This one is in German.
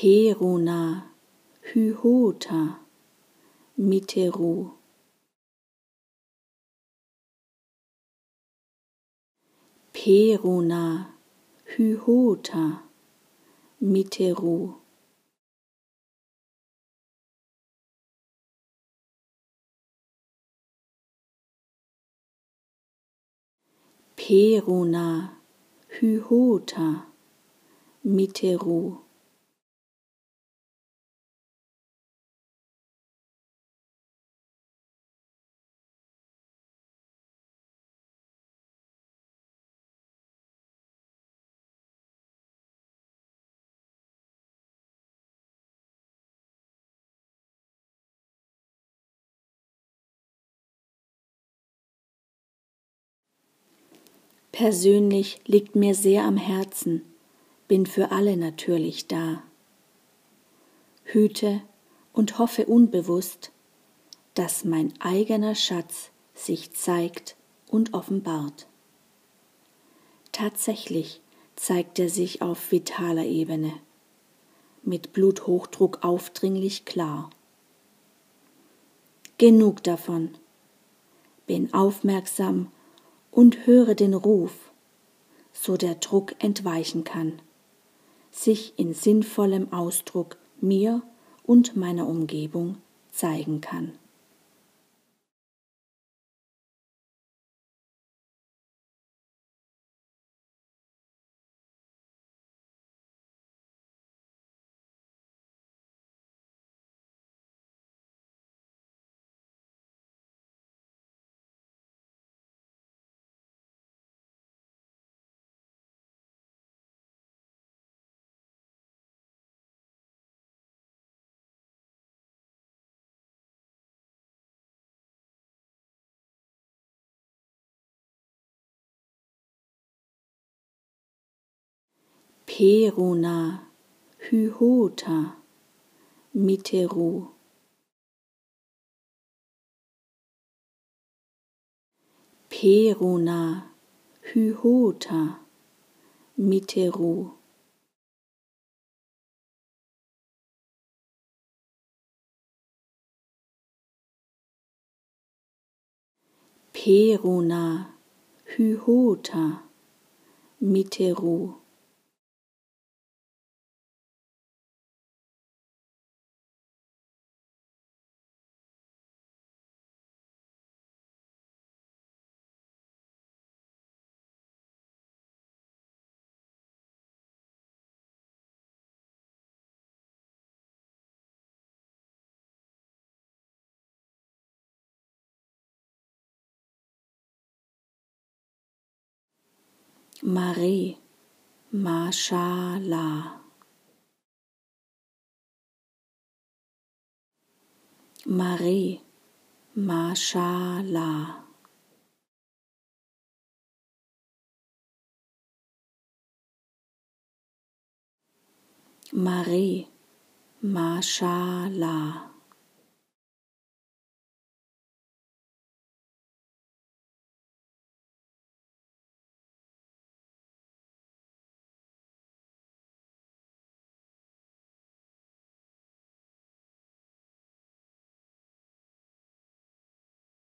Peruna, Hyhota, Miteru. Peruna, Hyhota, Miteru. Peruna, Hyhota, Miteru. Persönlich liegt mir sehr am Herzen, bin für alle natürlich da. Hüte und hoffe unbewusst, dass mein eigener Schatz sich zeigt und offenbart. Tatsächlich zeigt er sich auf vitaler Ebene, mit Bluthochdruck aufdringlich klar. Genug davon. Bin aufmerksam und höre den Ruf, so der Druck entweichen kann, sich in sinnvollem Ausdruck mir und meiner Umgebung zeigen kann. Peruna, Hyhota, Miteru. Peruna, Hyhota, Miteru. Peruna, Hyhota, Miteru. Marie, Mashallah. Marie, Mashallah. Marie, Mashallah.